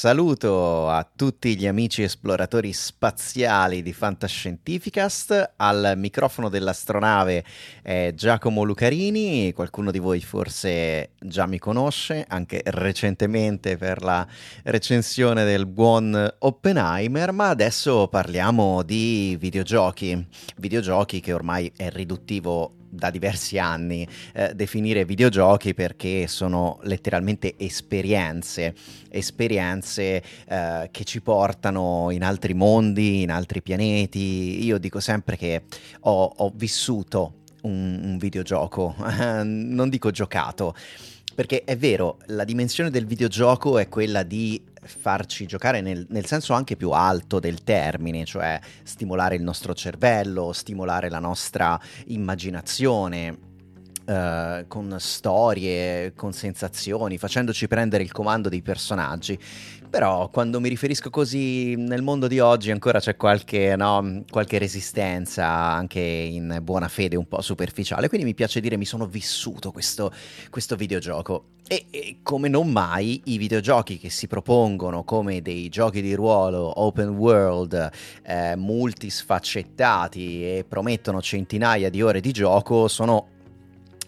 Saluto a tutti gli amici esploratori spaziali di Fantascientificast. Al microfono dell'astronave è Giacomo Lucarini. Qualcuno di voi forse già mi conosce, anche recentemente per la recensione del buon Oppenheimer. Ma adesso parliamo di videogiochi. Videogiochi che ormai è riduttivo da diversi anni eh, definire videogiochi perché sono letteralmente esperienze, esperienze eh, che ci portano in altri mondi, in altri pianeti. Io dico sempre che ho, ho vissuto un, un videogioco, non dico giocato. Perché è vero, la dimensione del videogioco è quella di farci giocare nel, nel, senso anche più alto del termine, cioè stimolare il nostro cervello, stimolare la nostra immaginazione. Uh, con storie, con sensazioni, facendoci prendere il comando dei personaggi. Però quando mi riferisco così nel mondo di oggi ancora c'è qualche, no, qualche resistenza, anche in buona fede un po' superficiale, quindi mi piace dire mi sono vissuto questo, questo videogioco. E, e, come non mai i videogiochi che si propongono come dei giochi di ruolo open world, eh, multisfaccettati e promettono centinaia di ore di gioco sono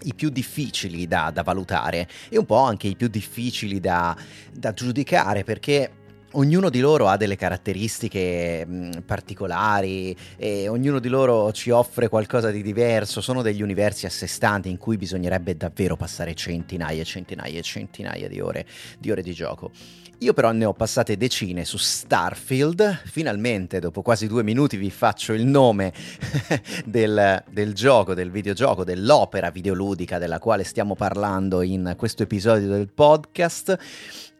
i più difficili da, da, valutare e un po' anche i più difficili da, da giudicare perché ognuno di loro ha delle caratteristiche mh, particolari e ognuno di loro ci offre qualcosa di diverso, sono degli universi a sé stanti in cui bisognerebbe davvero passare centinaia e centinaia e centinaia di ore di, ore di gioco. Io però ne ho passate decine su Starfield, finalmente dopo quasi due minuti vi faccio il nome del, del, gioco, del videogioco, dell'opera videoludica della quale stiamo parlando in questo episodio del podcast.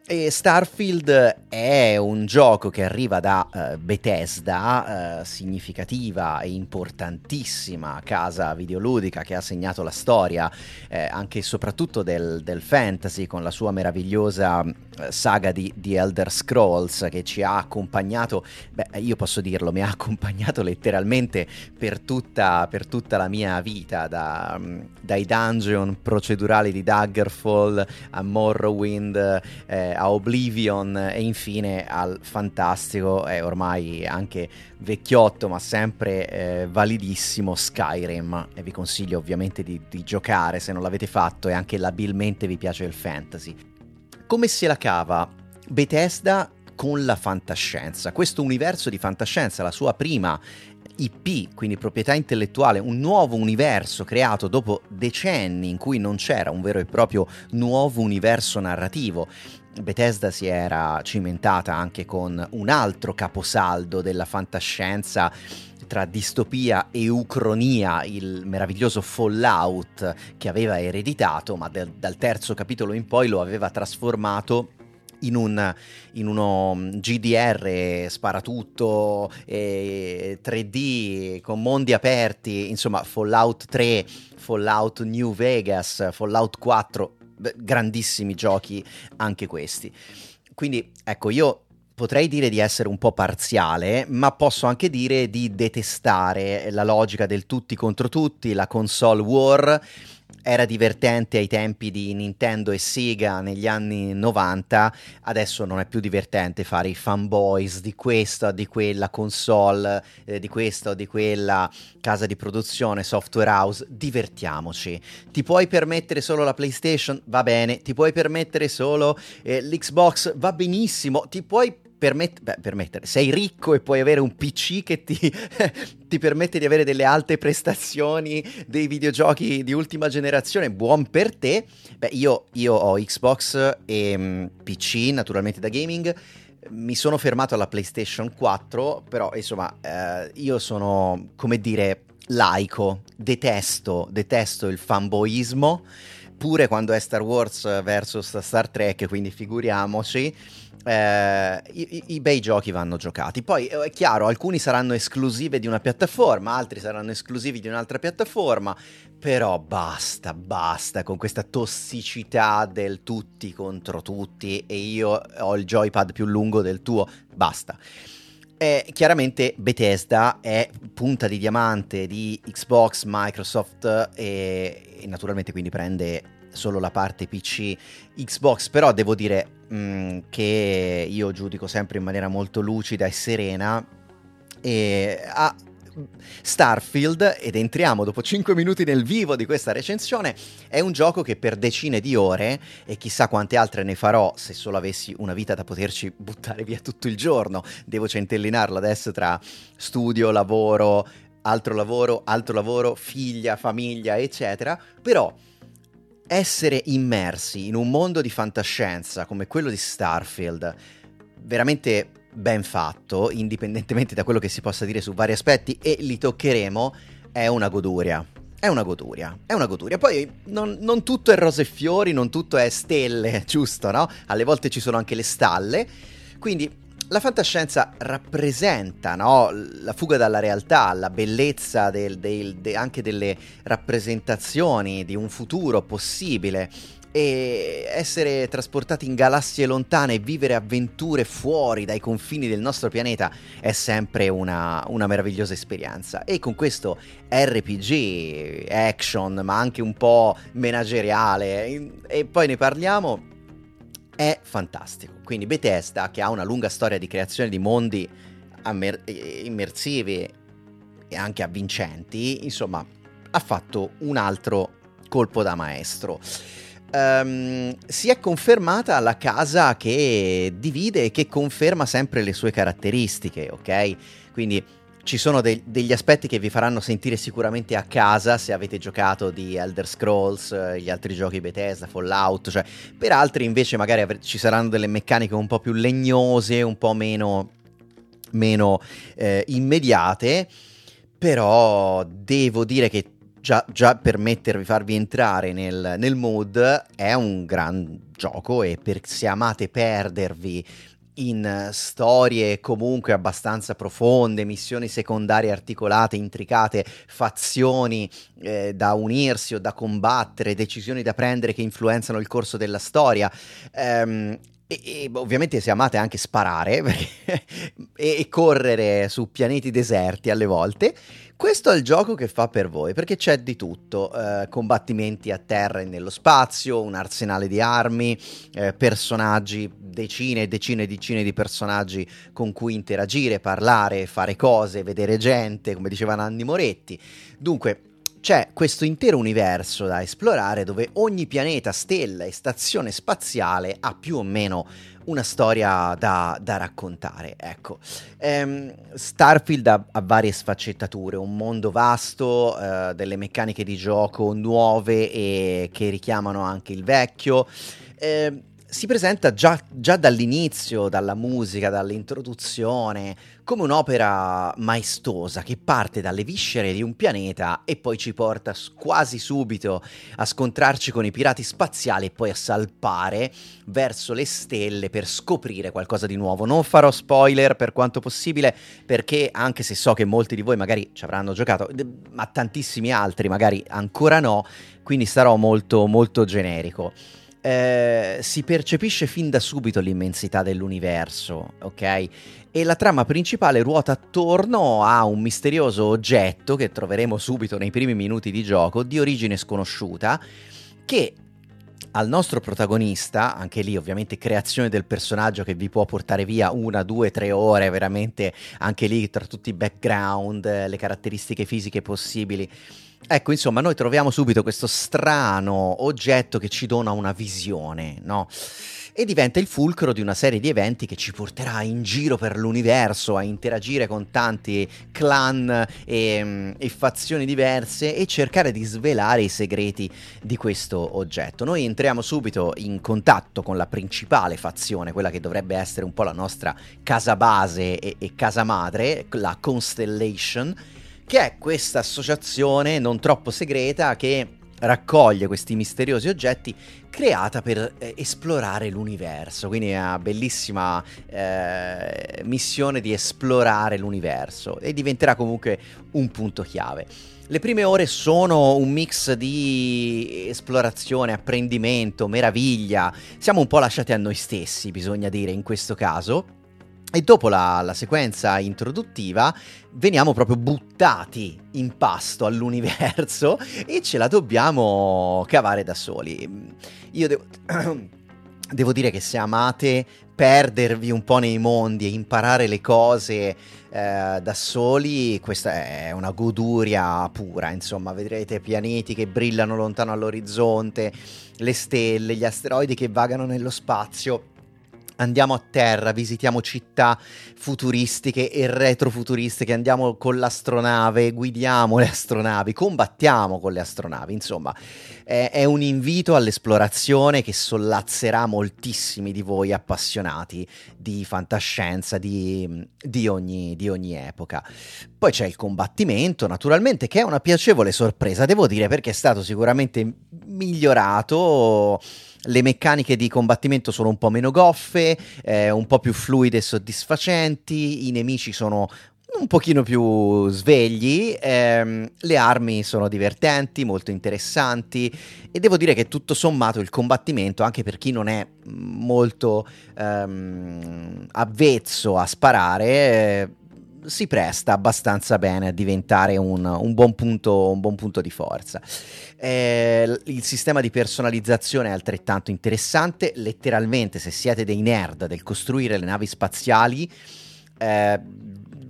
E Starfield è un gioco che arriva da uh, Bethesda, uh, significativa e importantissima casa videoludica che ha segnato la storia eh, anche e soprattutto del, del, fantasy con la sua meravigliosa saga di, di, Elder Scrolls che ci ha accompagnato, beh io posso dirlo, mi ha accompagnato letteralmente per tutta, per tutta la mia vita, da, dai dungeon procedurali di Daggerfall a Morrowind. Eh, a Oblivion e infine al fantastico e ormai anche vecchiotto ma sempre eh, validissimo Skyrim e vi consiglio ovviamente di, di giocare se non l'avete fatto e anche labilmente vi piace il fantasy. Come se la cava Bethesda con la fantascienza. Questo universo di fantascienza, la sua prima IP, quindi proprietà intellettuale, un nuovo universo creato dopo decenni in cui non c'era un vero e proprio nuovo universo narrativo. Bethesda si era cimentata anche con un altro caposaldo della fantascienza tra distopia e ucronia, il meraviglioso Fallout che aveva ereditato, ma del, dal terzo capitolo in poi lo aveva trasformato in, un, in uno GDR sparatutto, eh, 3D con mondi aperti, insomma Fallout 3, Fallout New Vegas, Fallout 4, grandissimi giochi anche questi. Quindi ecco, io potrei dire di essere un po' parziale, ma posso anche dire di detestare la logica del tutti contro tutti, la console war era divertente ai tempi di Nintendo e Sega negli anni 90, adesso non è più divertente fare i fanboys di questa o di quella console, eh, di questa o di quella casa di produzione, software house, divertiamoci. Ti puoi permettere solo la PlayStation? Va bene, ti puoi permettere solo eh, l'Xbox? Va benissimo, ti puoi permet- beh, permettere, sei ricco e puoi avere un PC che ti, ti, permette di avere delle alte prestazioni dei videogiochi di ultima generazione, buon per te. Beh, io, io ho Xbox e um, PC, naturalmente da gaming. Mi sono fermato alla PlayStation 4, però insomma, eh, io sono, come dire, laico, detesto, detesto il fanboismo pure quando è Star Wars versus Star Trek, quindi figuriamoci. Eh, i, i, bei giochi vanno giocati. Poi è chiaro, alcuni saranno esclusive di una piattaforma, altri saranno esclusivi di un'altra piattaforma. Però basta, basta con questa tossicità del tutti contro tutti. E io ho il joypad più lungo del tuo. Basta. E chiaramente Bethesda è punta di diamante di Xbox, Microsoft e, e naturalmente quindi prende solo la parte PC Xbox, però devo dire mh, mm, che io giudico sempre in maniera molto lucida e serena e ha Starfield, ed entriamo dopo 5 minuti nel vivo di questa recensione, è un gioco che per decine di ore, e chissà quante altre ne farò se solo avessi una vita da poterci buttare via tutto il giorno, devo centellinarlo adesso tra studio, lavoro, altro lavoro, altro lavoro, figlia, famiglia, eccetera, però essere immersi in un mondo di fantascienza come quello di Starfield, veramente ben fatto, indipendentemente da quello che si possa dire su vari aspetti, e li toccheremo, è una goduria. È una goduria, è una goduria. Poi non, non, tutto è rose e fiori, non tutto è stelle, giusto, no? Alle volte ci sono anche le stalle. Quindi la fantascienza rappresenta no? la fuga dalla realtà, la bellezza del, del, de, anche delle rappresentazioni di un futuro possibile e essere trasportati in galassie lontane e vivere avventure fuori dai confini del nostro pianeta è sempre una, una meravigliosa esperienza. E con questo RPG, action, ma anche un po' manageriale, e poi ne parliamo, è fantastico. Quindi Bethesda, che ha una lunga storia di creazione di mondi ammer- immersivi e anche avvincenti, insomma, ha fatto un altro colpo da maestro um, si è confermata la casa che divide e che conferma sempre le sue caratteristiche, ok? Quindi ci sono de- degli aspetti che vi faranno sentire sicuramente a casa se avete giocato di Elder Scrolls, eh, gli altri giochi Bethesda, Fallout, cioè per altri invece magari av- ci saranno delle meccaniche un po' più legnose, un po' meno, meno eh, immediate, però devo dire che già, già per mettervi, farvi entrare nel, nel mood è un gran gioco e per, se amate perdervi in storie comunque abbastanza profonde, missioni secondarie articolate, intricate, fazioni eh, da unirsi o da combattere, decisioni da prendere che influenzano il corso della storia. Ehm, e, e, ovviamente se amate anche sparare perché, e, e correre su pianeti deserti alle volte, questo è il gioco che fa per voi, perché c'è di tutto, eh, combattimenti a terra e nello spazio, un arsenale di armi, eh, personaggi, decine e decine e decine di personaggi con cui interagire, parlare, fare cose, vedere gente, come diceva Nanni Moretti. Dunque, c'è questo intero universo da esplorare dove ogni pianeta, stella e stazione spaziale ha più o meno una storia da, da raccontare. Ecco, ehm, Starfield ha, ha, varie sfaccettature, un mondo vasto, eh, delle meccaniche di gioco nuove e che richiamano anche il vecchio. Eh, si presenta già, già, dall'inizio, dalla musica, dall'introduzione, come un'opera maestosa che parte dalle viscere di un pianeta e poi ci porta quasi subito a scontrarci con i pirati spaziali e poi a salpare verso le stelle per scoprire qualcosa di nuovo. Non farò spoiler per quanto possibile perché anche se so che molti di voi magari ci avranno giocato, ma tantissimi altri magari ancora no, quindi sarò molto molto generico eh, si percepisce fin da subito l'immensità dell'universo, ok? E la trama principale ruota attorno a un misterioso oggetto che troveremo subito nei primi minuti di gioco, di origine sconosciuta, che al nostro protagonista, anche lì ovviamente creazione del personaggio che vi può portare via una, due, tre ore, veramente anche lì tra tutti i background, le caratteristiche fisiche possibili Ecco, insomma, noi troviamo subito questo strano oggetto che ci dona una visione, no? E diventa il fulcro di una serie di eventi che ci porterà in giro per l'universo a interagire con tanti clan e, e fazioni diverse e cercare di svelare i segreti di questo oggetto. Noi entriamo subito in contatto con la principale fazione, quella che dovrebbe essere un po' la nostra casa base e, e casa madre, la Constellation che è questa associazione non troppo segreta che raccoglie questi misteriosi oggetti creata per eh, esplorare l'universo, quindi è una bellissima eh, missione di esplorare l'universo e diventerà comunque un punto chiave. Le prime ore sono un mix di esplorazione, apprendimento, meraviglia, siamo un po' lasciati a noi stessi, bisogna dire in questo caso. E dopo la, la, sequenza introduttiva veniamo proprio buttati in pasto all'universo e ce la dobbiamo cavare da soli. Io devo, devo dire che se amate perdervi un po' nei mondi e imparare le cose eh, da soli, questa è una goduria pura, insomma, vedrete pianeti che brillano lontano all'orizzonte, le stelle, gli asteroidi che vagano nello spazio andiamo a terra, visitiamo città futuristiche e retrofuturistiche, andiamo con l'astronave, guidiamo le astronavi, combattiamo con le astronavi, insomma è, è un invito all'esplorazione che sollazzerà moltissimi di voi appassionati di fantascienza di, di, ogni, di ogni epoca. Poi c'è il combattimento, naturalmente, che è una piacevole sorpresa, devo dire, perché è stato sicuramente migliorato le meccaniche di combattimento sono un po' meno goffe, eh, un po' più fluide e soddisfacenti, i nemici sono un pochino più svegli, ehm, le armi sono divertenti, molto interessanti e devo dire che tutto sommato il combattimento, anche per chi non è molto ehm, avvezzo a sparare, eh, si presta abbastanza bene a diventare un, un, buon, punto, un buon, punto, di forza. Eh, il sistema di personalizzazione è altrettanto interessante, letteralmente se siete dei nerd del costruire le navi spaziali, eh,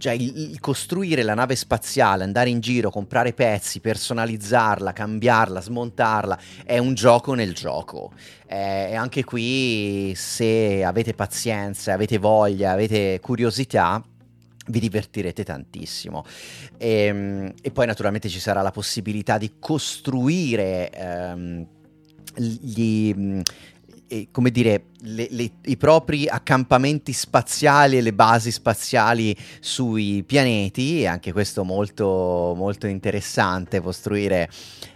già il, il, costruire la nave spaziale, andare in giro, comprare pezzi, personalizzarla, cambiarla, smontarla, è un gioco nel gioco. Eh, e anche qui, se avete pazienza, avete voglia, avete curiosità, vi divertirete tantissimo. E, ehm, e, poi naturalmente ci sarà la possibilità di costruire ehm, gli, eh, come dire, le, le, i propri accampamenti spaziali e le basi spaziali sui pianeti, e anche questo molto, molto interessante, costruire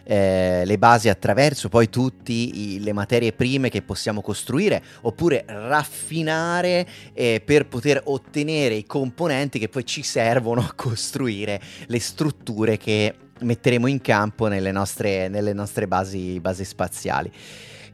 eh, le basi attraverso poi tutte le materie prime che possiamo costruire, oppure raffinare eh, per poter ottenere i componenti che poi ci servono a costruire le strutture che metteremo in campo nelle nostre, nelle nostre basi, basi spaziali.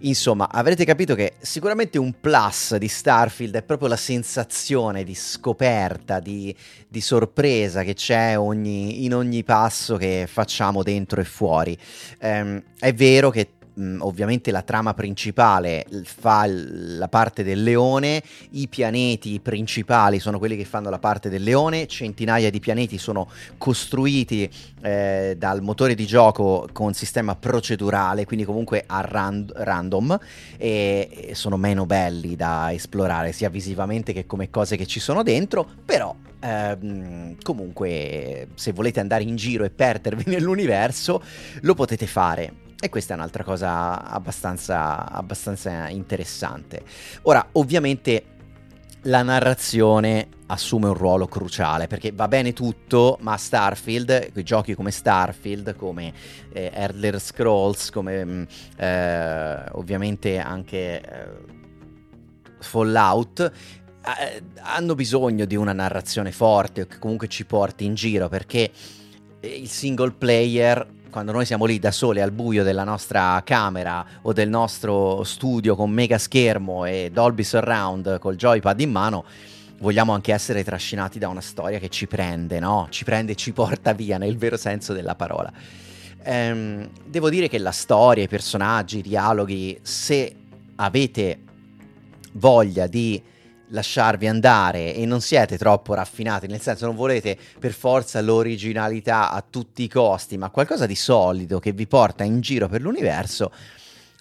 Insomma, avrete capito che sicuramente un plus di Starfield è proprio la sensazione di scoperta, di, di sorpresa che c'è ogni, in ogni passo che facciamo dentro e fuori. Um, è vero che mh, ovviamente la trama principale fa l- la parte del leone, i pianeti principali sono quelli che fanno la parte del leone, centinaia di pianeti sono costruiti eh, dal motore di gioco con sistema procedurale, quindi comunque a ran- random e, e sono meno belli da esplorare sia visivamente che come cose che ci sono dentro, però ehm, comunque se volete andare in giro e perdervi nell'universo lo potete fare e questa è un'altra cosa abbastanza, abbastanza interessante. Ora, ovviamente la narrazione assume un ruolo cruciale perché va bene tutto, ma Starfield, giochi come Starfield, come eh, Elder Scrolls, come mm, eh, ovviamente anche eh, Fallout, eh, hanno bisogno di una narrazione forte che comunque ci porti in giro perché il single player quando noi siamo lì da soli al buio della nostra camera o del nostro studio con mega schermo e Dolby Surround col joypad in mano, vogliamo anche essere trascinati da una storia che ci prende, no? Ci prende e ci porta via nel vero senso della parola. Ehm, devo dire che la storia, i personaggi, i dialoghi, se avete voglia di lasciarvi andare e non siete troppo raffinati, nel senso non volete per forza l'originalità a tutti i costi, ma qualcosa di solido che vi porta in giro per l'universo,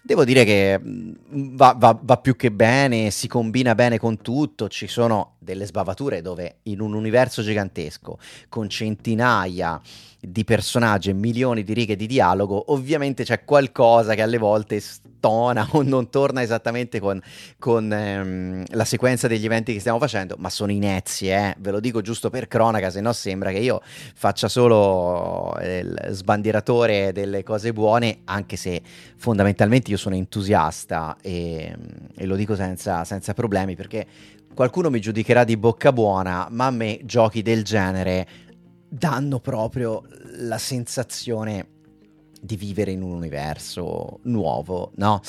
devo dire che mm, va, va, va più che bene, si combina bene con tutto, ci sono delle sbavature dove in un universo gigantesco, con centinaia di personaggi e milioni di righe di dialogo, ovviamente c'è qualcosa che alle volte stona o non torna esattamente con, con ehm, la sequenza degli eventi che stiamo facendo, ma sono inezie, eh? ve lo dico giusto per cronaca, se no sembra che io faccia solo il sbandieratore delle cose buone, anche se fondamentalmente io sono entusiasta e, e lo dico senza, senza problemi perché qualcuno mi giudicherà di bocca buona, ma a me giochi del genere danno proprio la sensazione di vivere in un universo nuovo, no?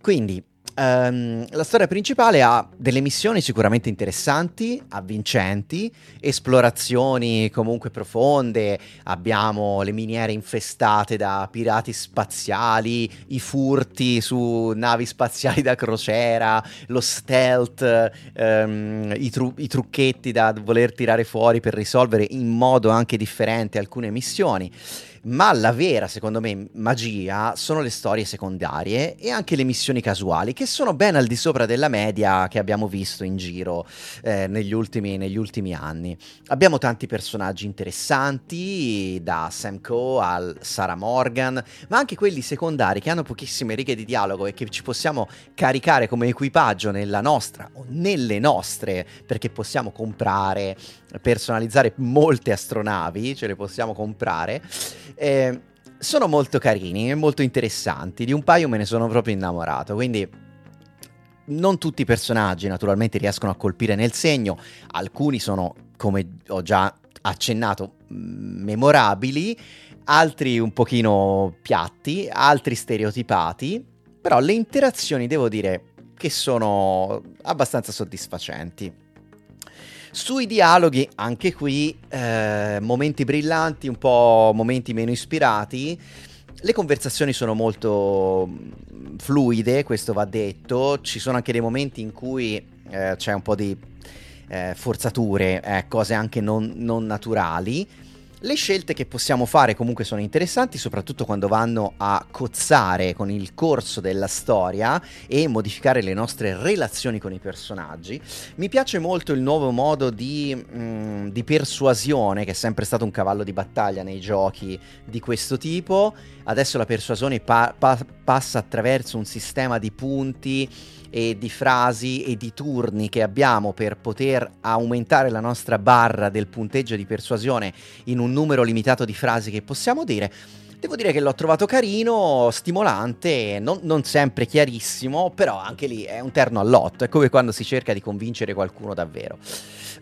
Quindi Um, la storia principale ha delle missioni sicuramente interessanti, avvincenti, esplorazioni comunque profonde, abbiamo le miniere infestate da pirati spaziali, i furti su navi spaziali da crociera, lo stealth, um, i, tru- i trucchetti da voler tirare fuori per risolvere in modo anche differente alcune missioni ma la vera, secondo me, magia sono le storie secondarie e anche le missioni casuali, che sono ben al di sopra della media che abbiamo visto in giro eh, negli, ultimi, negli, ultimi, anni. Abbiamo tanti personaggi interessanti, da Sam Coe al Sarah Morgan, ma anche quelli secondari che hanno pochissime righe di dialogo e che ci possiamo caricare come equipaggio nella nostra o nelle nostre, perché possiamo comprare personalizzare molte astronavi, ce le possiamo comprare. Eh, sono molto carini e molto interessanti. Di un paio me ne sono proprio innamorato. Quindi non tutti i personaggi naturalmente riescono a colpire nel segno, alcuni sono, come ho già accennato, memorabili, altri un pochino piatti, altri stereotipati, però le interazioni devo dire che sono abbastanza soddisfacenti. Sui dialoghi, anche qui, eh, momenti brillanti, un po' momenti meno ispirati. Le conversazioni sono molto mm, fluide, questo va detto. Ci sono anche dei momenti in cui eh, c'è un po' di eh, forzature, eh, cose anche non, non naturali le scelte che possiamo fare comunque sono interessanti, soprattutto quando vanno a cozzare con il corso della storia e modificare le nostre relazioni con i personaggi. Mi piace molto il nuovo modo di, mm, di persuasione, che è sempre stato un cavallo di battaglia nei giochi di questo tipo. Adesso la persuasione pa- pa- passa attraverso un sistema di punti e di frasi e di turni che abbiamo per poter aumentare la nostra barra del punteggio di persuasione in un numero limitato di frasi che possiamo dire. Devo dire che l'ho trovato carino, stimolante, non, non, sempre chiarissimo, però anche lì è un terno all'otto, è come quando si cerca di convincere qualcuno davvero.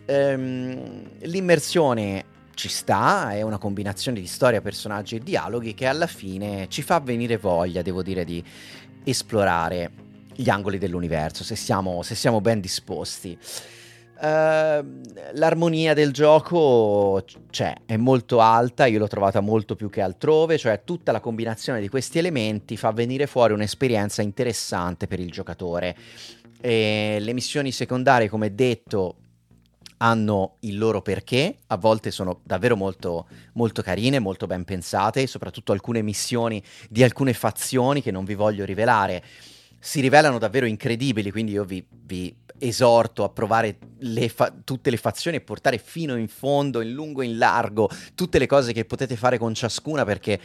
Ehm, l'immersione ci sta, è una combinazione di storia, personaggi e dialoghi che alla fine ci fa venire voglia, devo dire, di esplorare gli angoli dell'universo, se siamo, se siamo ben disposti. Uh, l'armonia del gioco c'è, è molto alta, io l'ho trovata molto più che altrove, cioè tutta la combinazione di questi elementi fa venire fuori un'esperienza interessante per il giocatore. E le missioni secondarie, come detto, hanno il loro perché, a volte sono davvero molto, molto carine, molto ben pensate, soprattutto alcune missioni di alcune fazioni che non vi voglio rivelare si rivelano davvero incredibili, quindi io vi, vi esorto a provare le fa- tutte le fazioni e portare fino in fondo, in lungo e in largo, tutte le cose che potete fare con ciascuna perché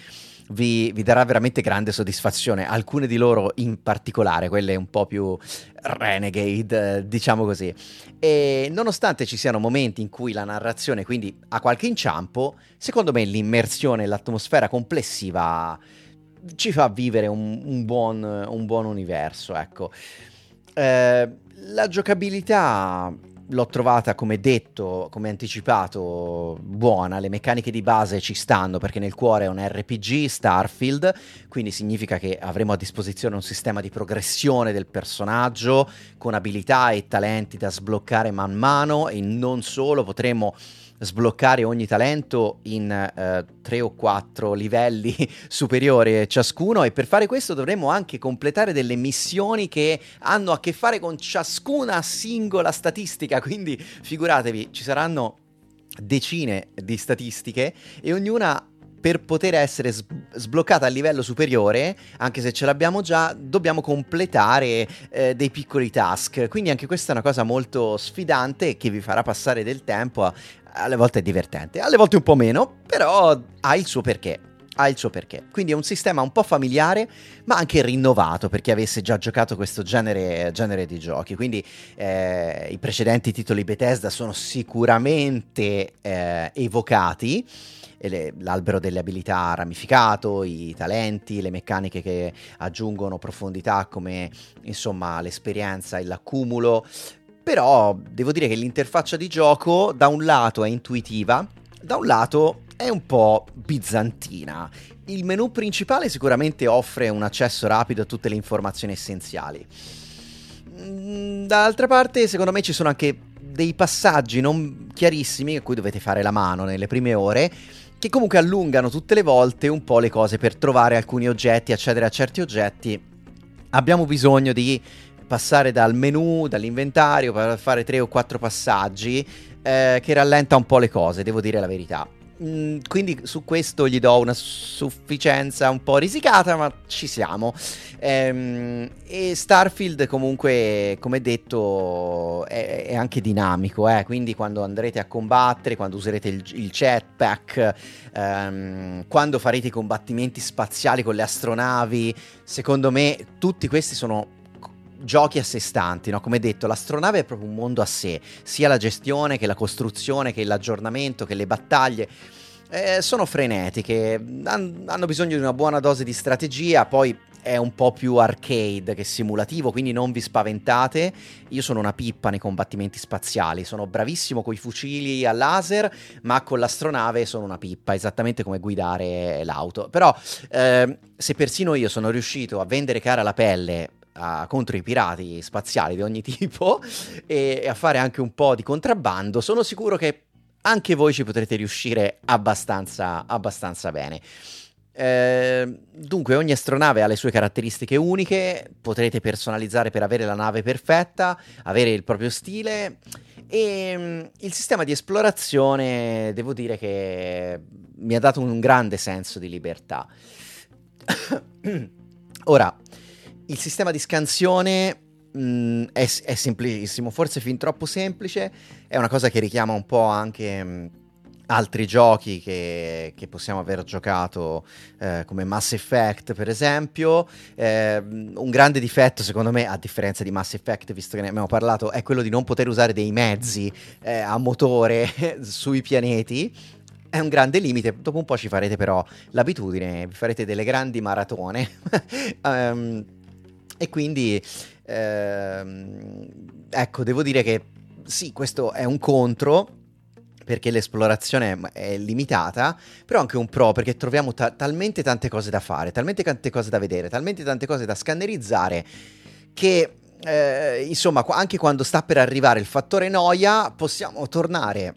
vi, vi, darà veramente grande soddisfazione. Alcune di loro in particolare, quelle un po' più renegade, diciamo così. E nonostante ci siano momenti in cui la narrazione quindi ha qualche inciampo, secondo me l'immersione e l'atmosfera complessiva ci fa vivere un, un, buon, un buon, universo, ecco. Eh, la giocabilità l'ho trovata, come detto, come anticipato, buona. Le meccaniche di base ci stanno perché nel cuore è un RPG Starfield, quindi significa che avremo a disposizione un sistema di progressione del personaggio con abilità e talenti da sbloccare man mano e non solo potremo sbloccare ogni talento in eh, tre o quattro livelli superiori ciascuno. E per fare questo dovremo anche completare delle missioni che hanno a che fare con ciascuna singola statistica, quindi figuratevi, ci saranno decine di statistiche e ognuna per poter essere sbloccata a livello superiore, anche se ce l'abbiamo già, dobbiamo completare eh, dei piccoli task. Quindi anche questa è una cosa molto sfidante che vi farà passare del tempo. alle volte è divertente, alle volte un po' meno, però ha il suo perché ha il suo perché. Quindi è un sistema un po' familiare, ma anche rinnovato per chi avesse già giocato questo genere, genere di giochi. Quindi eh, i precedenti titoli Bethesda sono sicuramente eh, evocati l'albero delle abilità ramificato, i talenti, le meccaniche che aggiungono profondità come insomma l'esperienza e l'accumulo. Però devo dire che l'interfaccia di gioco da un lato è intuitiva, da un lato è un po' bizantina. Il menu principale sicuramente offre un accesso rapido a tutte le informazioni essenziali. Mm, dall'altra parte, secondo me ci sono anche dei passaggi non chiarissimi a cui dovete fare la mano nelle prime ore che comunque allungano tutte le volte un po' le cose per trovare alcuni oggetti, accedere a certi oggetti. Abbiamo bisogno di passare dal menu, dall'inventario, per fare tre o quattro passaggi, eh, che rallenta un po' le cose, devo dire la verità. Mm, quindi su questo gli do una sufficienza un po' risicata, ma ci siamo. Ehm, e Starfield comunque, come detto, è, è anche dinamico, eh? quindi quando andrete a combattere, quando userete il, il jetpack, ehm, quando farete i combattimenti spaziali con le astronavi, secondo me tutti questi sono giochi a sé stanti, no? come detto l'astronave è proprio un mondo a sé, sia la gestione che la costruzione che l'aggiornamento che le battaglie. Eh, sono frenetiche, han- hanno bisogno di una buona dose di strategia, poi è un po' più arcade che simulativo, quindi non vi spaventate. Io sono una pippa nei combattimenti spaziali, sono bravissimo con i fucili a laser, ma con l'astronave sono una pippa, esattamente come guidare l'auto. Però eh, se persino io sono riuscito a vendere cara la pelle a, contro i pirati spaziali di ogni tipo e, e a fare anche un po' di contrabbando, sono sicuro che anche voi ci potrete riuscire abbastanza, abbastanza bene. Eh, dunque, ogni astronave ha le sue caratteristiche uniche, potrete personalizzare per avere la nave perfetta, avere il proprio stile. E mm, il sistema di esplorazione, devo dire che mi ha dato un grande senso di libertà. Ora, il sistema di scansione mh, mm, è, è, semplicissimo, forse fin troppo semplice, è una cosa che richiama un po' anche... Mh, mm, altri giochi che, che, possiamo aver giocato eh, come Mass Effect per esempio. Eh, un grande difetto secondo me a differenza di Mass Effect visto che ne abbiamo parlato è quello di non poter usare dei mezzi eh, a motore sui pianeti. È un grande limite, dopo un po' ci farete però l'abitudine, vi farete delle grandi maratone. Um, E quindi, ehm, ecco, devo dire che sì, questo è un contro, perché l'esplorazione è limitata, però anche un pro perché troviamo ta- talmente tante cose da fare, talmente tante cose da vedere, talmente tante cose da scannerizzare che eh, insomma anche quando sta per arrivare il fattore noia possiamo tornare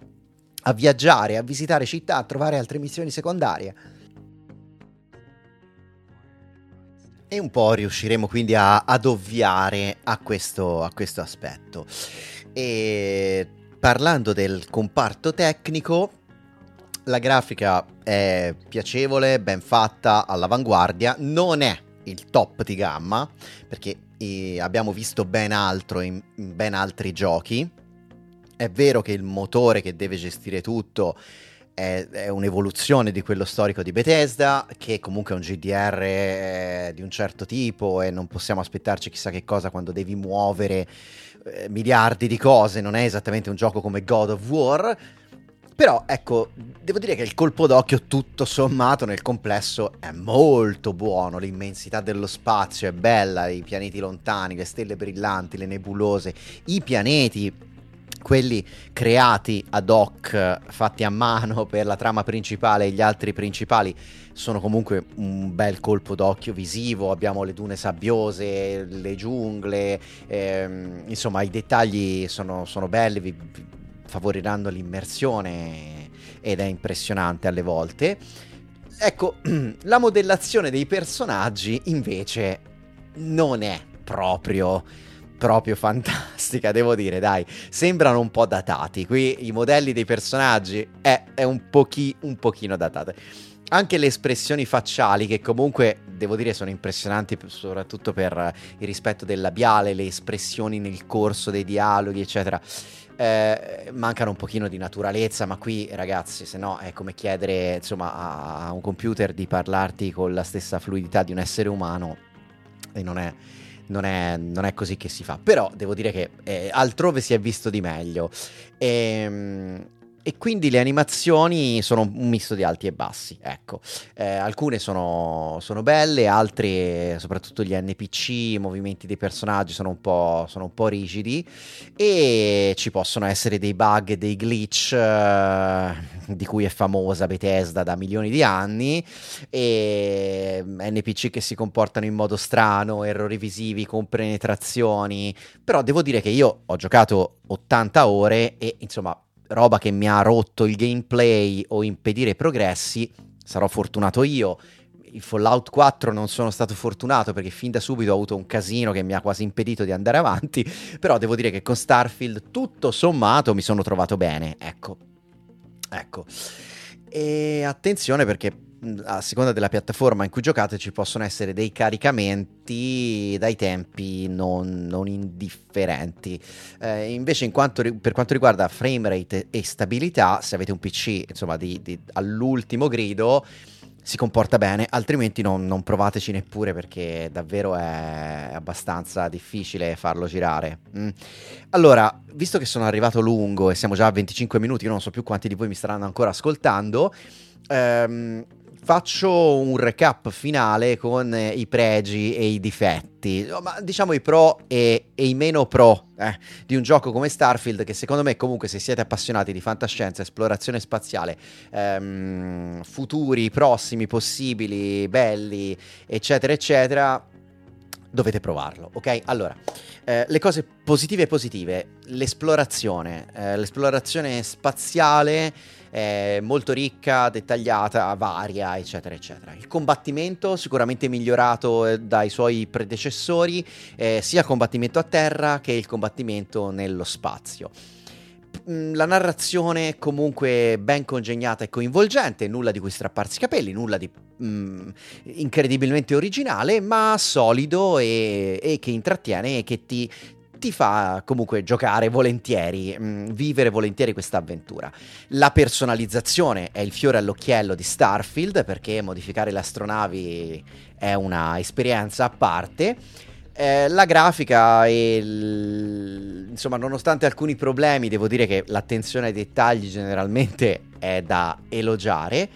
a viaggiare, a visitare città, a trovare altre missioni secondarie E un po' riusciremo quindi a, ad ovviare a questo, a questo aspetto. E parlando del comparto tecnico, la grafica è piacevole, ben fatta, all'avanguardia, non è il top di gamma, perché eh, abbiamo visto ben altro in, in ben altri giochi. È vero che il motore che deve gestire tutto è, è, un'evoluzione di quello storico di Bethesda, che comunque è un GDR eh, di un certo tipo e non possiamo aspettarci chissà che cosa quando devi muovere eh, miliardi di cose, non è esattamente un gioco come God of War. Però ecco, devo dire che il colpo d'occhio tutto sommato nel complesso è molto buono, l'immensità dello spazio è bella, i pianeti lontani, le stelle brillanti, le nebulose, i pianeti quelli creati ad hoc, fatti a mano per la trama principale e gli altri principali sono comunque un bel colpo d'occhio visivo, abbiamo le dune sabbiose, le giungle, ehm, insomma i dettagli sono, sono belli, vi, vi favoriranno l'immersione ed è impressionante alle volte. Ecco, la modellazione dei personaggi invece non è proprio proprio fantastica, devo dire, dai, sembrano un po' datati. Qui i modelli dei personaggi è, è un, pochi, un pochino datate. anche le espressioni facciali che comunque devo dire sono impressionanti soprattutto per il rispetto del labiale, le espressioni nel corso dei dialoghi, eccetera. Eh, mancano un pochino di naturalezza, ma qui ragazzi, se no è come chiedere insomma, a un computer di parlarti con la stessa fluidità di un essere umano e non è, non è, non è così che si fa. Però devo dire che eh, altrove si è visto di meglio. Ehm, e quindi le animazioni sono un misto di alti e bassi, ecco. Eh, alcune sono, sono, belle, altre, soprattutto gli NPC, i movimenti dei personaggi sono un, po', sono un po' rigidi e ci possono essere dei bug, dei glitch eh, di cui è famosa Bethesda da milioni di anni e NPC che si comportano in modo strano, errori visivi, compenetrazioni, però devo dire che io ho giocato 80 ore e insomma roba che mi ha rotto il gameplay o impedire i progressi, sarò fortunato io. Il Fallout 4 non sono stato fortunato perché fin da subito ho avuto un casino che mi ha quasi impedito di andare avanti, però devo dire che con Starfield tutto sommato mi sono trovato bene, ecco. Ecco. E attenzione perché a seconda della piattaforma in cui giocate ci possono essere dei caricamenti dai tempi non, non indifferenti. Eh, invece in quanto, per quanto riguarda frame rate e stabilità, se avete un PC insomma di, di, all'ultimo grido si comporta bene, altrimenti non, non, provateci neppure perché davvero è abbastanza difficile farlo girare. Mm. Allora, visto che sono arrivato lungo e siamo già a 25 minuti, io non so più quanti di voi mi staranno ancora ascoltando, ehm, faccio un recap finale con eh, i pregi e i difetti, ma diciamo i pro e, e i meno pro eh, di un gioco come Starfield che secondo me comunque se siete appassionati di fantascienza, esplorazione spaziale, ehm, futuri, prossimi, possibili, belli, eccetera, eccetera, dovete provarlo, ok? Allora, eh, le cose positive e positive, l'esplorazione, eh, l'esplorazione spaziale è molto ricca, dettagliata, varia, eccetera, eccetera. Il combattimento sicuramente migliorato eh, dai suoi predecessori, eh, sia il combattimento a terra che il combattimento nello spazio la narrazione comunque ben congegnata e coinvolgente, nulla di cui strapparsi i capelli, nulla di mm, incredibilmente originale, ma solido e, e, che intrattiene e che ti, ti fa comunque giocare volentieri, mh, mm, vivere volentieri questa avventura. La personalizzazione è il fiore all'occhiello di Starfield perché modificare le astronavi è una esperienza a parte. Eh, la grafica e il... insomma nonostante alcuni problemi devo dire che l'attenzione ai dettagli generalmente è da elogiare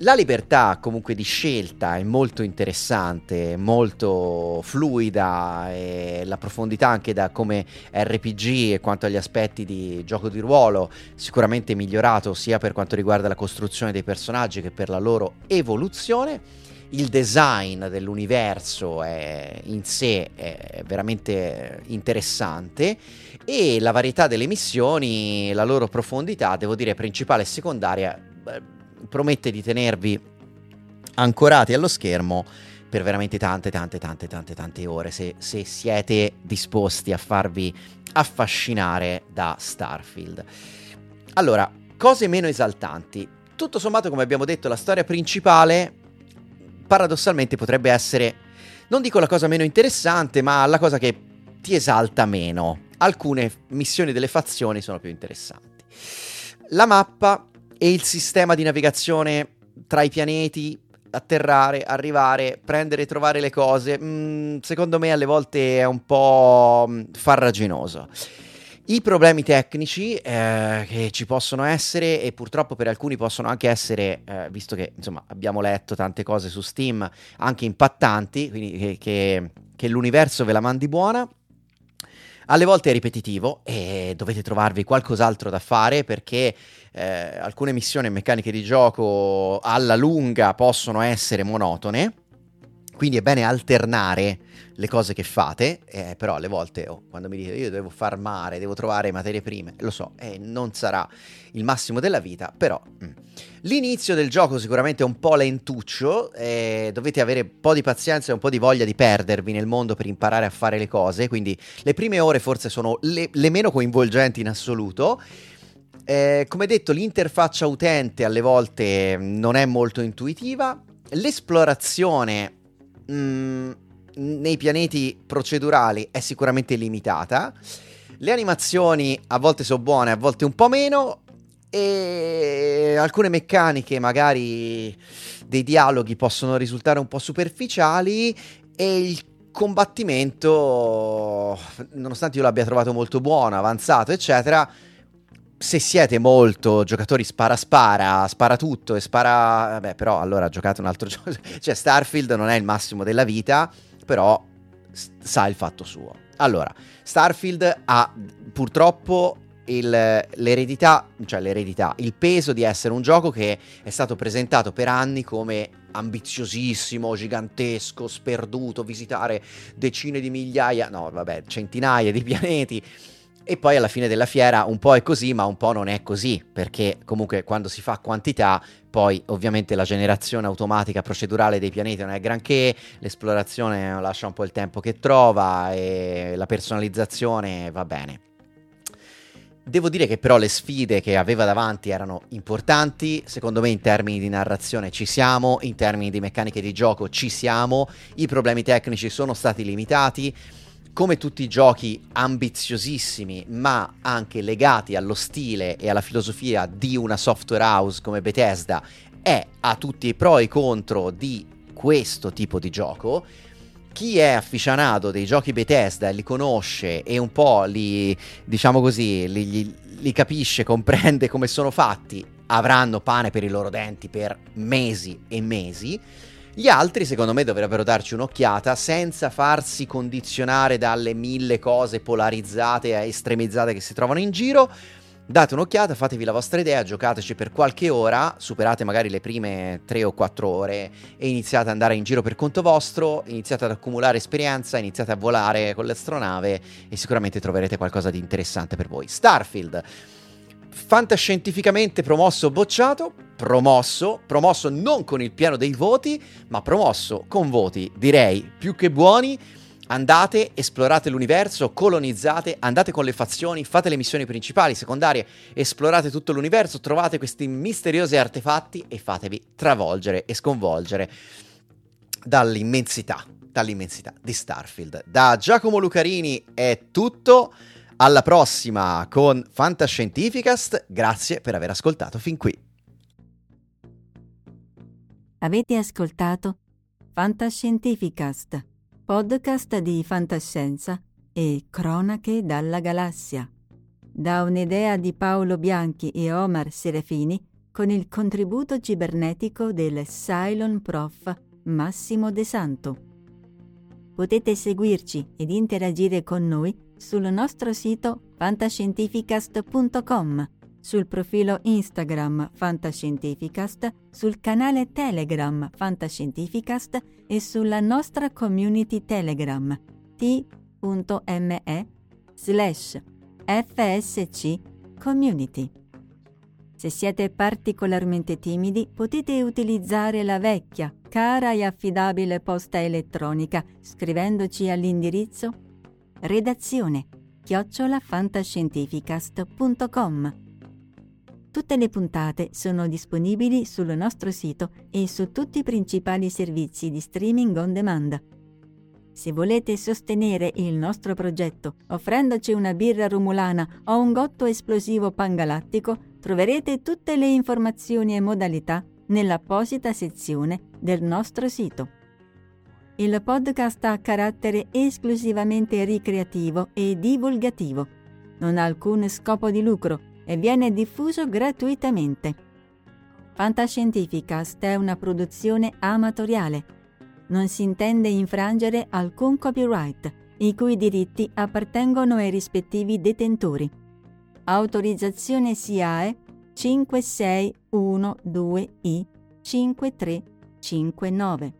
la libertà comunque di scelta è molto interessante, molto fluida e la profondità anche da come RPG e quanto agli aspetti di gioco di ruolo sicuramente migliorato sia per quanto riguarda la costruzione dei personaggi che per la loro evoluzione. Il design dell'universo è in sé è veramente interessante e la varietà delle missioni, la loro profondità, devo dire principale e secondaria promette di tenervi ancorati allo schermo per veramente tante, tante, tante, tante, tante ore, se, se siete disposti a farvi affascinare da Starfield. Allora, cose meno esaltanti. Tutto sommato, come abbiamo detto, la storia principale paradossalmente potrebbe essere, non dico la cosa meno interessante, ma la cosa che ti esalta meno. Alcune missioni delle fazioni sono più interessanti. La mappa e il sistema di navigazione tra i pianeti, atterrare, arrivare, prendere e trovare le cose, mh, mm, secondo me alle volte è un po' mm, farraginoso. I problemi tecnici eh, che ci possono essere e purtroppo per alcuni possono anche essere, eh, visto che insomma abbiamo letto tante cose su Steam, anche impattanti, quindi che, che, che l'universo ve la mandi buona. Alle volte è ripetitivo e dovete trovarvi qualcos'altro da fare perché eh, alcune missioni e meccaniche di gioco alla lunga possono essere monotone. Quindi è bene alternare le cose che fate, eh, però alle volte oh, quando mi dite io devo farmare, devo trovare materie prime, lo so, eh, non sarà il massimo della vita, però mm. l'inizio del gioco sicuramente è un po' lentuccio, eh, dovete avere un po' di pazienza e un po' di voglia di perdervi nel mondo per imparare a fare le cose, quindi le prime ore forse sono le, le meno coinvolgenti in assoluto Eh, come detto, l'interfaccia utente alle volte non è molto intuitiva. L'esplorazione mm, nei pianeti procedurali è sicuramente limitata. Le animazioni a volte sono buone, a volte un po' meno. E alcune meccaniche, magari dei dialoghi, possono risultare un po' superficiali. E il combattimento, nonostante io l'abbia trovato molto buono, avanzato, eccetera se siete molto giocatori spara spara, spara tutto e spara... Vabbè, però allora giocate un altro gioco. cioè Starfield non è il massimo della vita, però sa il fatto suo. Allora, Starfield ha purtroppo il, l'eredità, cioè l'eredità, il peso di essere un gioco che è stato presentato per anni come ambiziosissimo, gigantesco, sperduto, visitare decine di migliaia, no vabbè, centinaia di pianeti e poi alla fine della fiera un po' è così, ma un po' non è così, perché comunque quando si fa quantità, poi ovviamente la generazione automatica procedurale dei pianeti non è granché, l'esplorazione lascia un po' il tempo che trova e la personalizzazione va bene. Devo dire che però le sfide che aveva davanti erano importanti, secondo me in termini di narrazione ci siamo, in termini di meccaniche di gioco ci siamo, i problemi tecnici sono stati limitati, come tutti i giochi ambiziosissimi, ma anche legati allo stile e alla filosofia di una software house come Bethesda, è a tutti i pro e i contro di questo tipo di gioco. Chi è afficionato dei giochi Bethesda e li conosce e un po' li, diciamo così, li, li, li capisce, comprende come sono fatti, avranno pane per i loro denti per mesi e mesi gli altri, secondo me, dovrebbero darci un'occhiata senza farsi condizionare dalle mille cose polarizzate e estremizzate che si trovano in giro. Date un'occhiata, fatevi la vostra idea, giocateci per qualche ora, superate magari le prime 3 o 4 ore e iniziate ad andare in giro per conto vostro, iniziate ad accumulare esperienza, iniziate a volare con l'astronave e sicuramente troverete qualcosa di interessante per voi. Starfield fantascientificamente promosso bocciato, promosso, promosso non con il piano dei voti, ma promosso con voti, direi, più che buoni. Andate, esplorate l'universo, colonizzate, andate con le fazioni, fate le missioni principali, secondarie, esplorate tutto l'universo, trovate questi misteriosi artefatti e fatevi travolgere e sconvolgere dall'immensità, dall'immensità di Starfield. Da Giacomo Lucarini è tutto. Alla prossima con Fantascientificast, grazie per aver ascoltato fin qui. Avete ascoltato Fantascientificast, podcast di fantascienza e cronache dalla galassia, da un'idea di Paolo Bianchi e Omar Serafini con il contributo cibernetico del Cylon Prof Massimo De Santo. Potete seguirci ed interagire con noi sul nostro sito fantascientificast.com, sul profilo Instagram Fantascientificast, sul canale Telegram Fantascientificast e sulla nostra community Telegram t.me slash fsc community. Se siete particolarmente timidi potete utilizzare la vecchia, cara e affidabile posta elettronica scrivendoci all'indirizzo redazione chiocciolafantascientificast.com. Tutte le puntate sono disponibili sul nostro sito e su tutti i principali servizi di streaming on demand. Se volete sostenere il nostro progetto offrendoci una birra rumulana o un gotto esplosivo pangalattico, troverete tutte le informazioni e modalità nell'apposita sezione del nostro sito. Il podcast ha carattere esclusivamente ricreativo e divulgativo. Non ha alcun scopo di lucro e viene diffuso gratuitamente. Fantascientificast è una produzione amatoriale. Non si intende infrangere alcun copyright, i cui diritti appartengono ai rispettivi detentori. Autorizzazione SIAE 5612I 5359.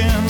Fantascientificast,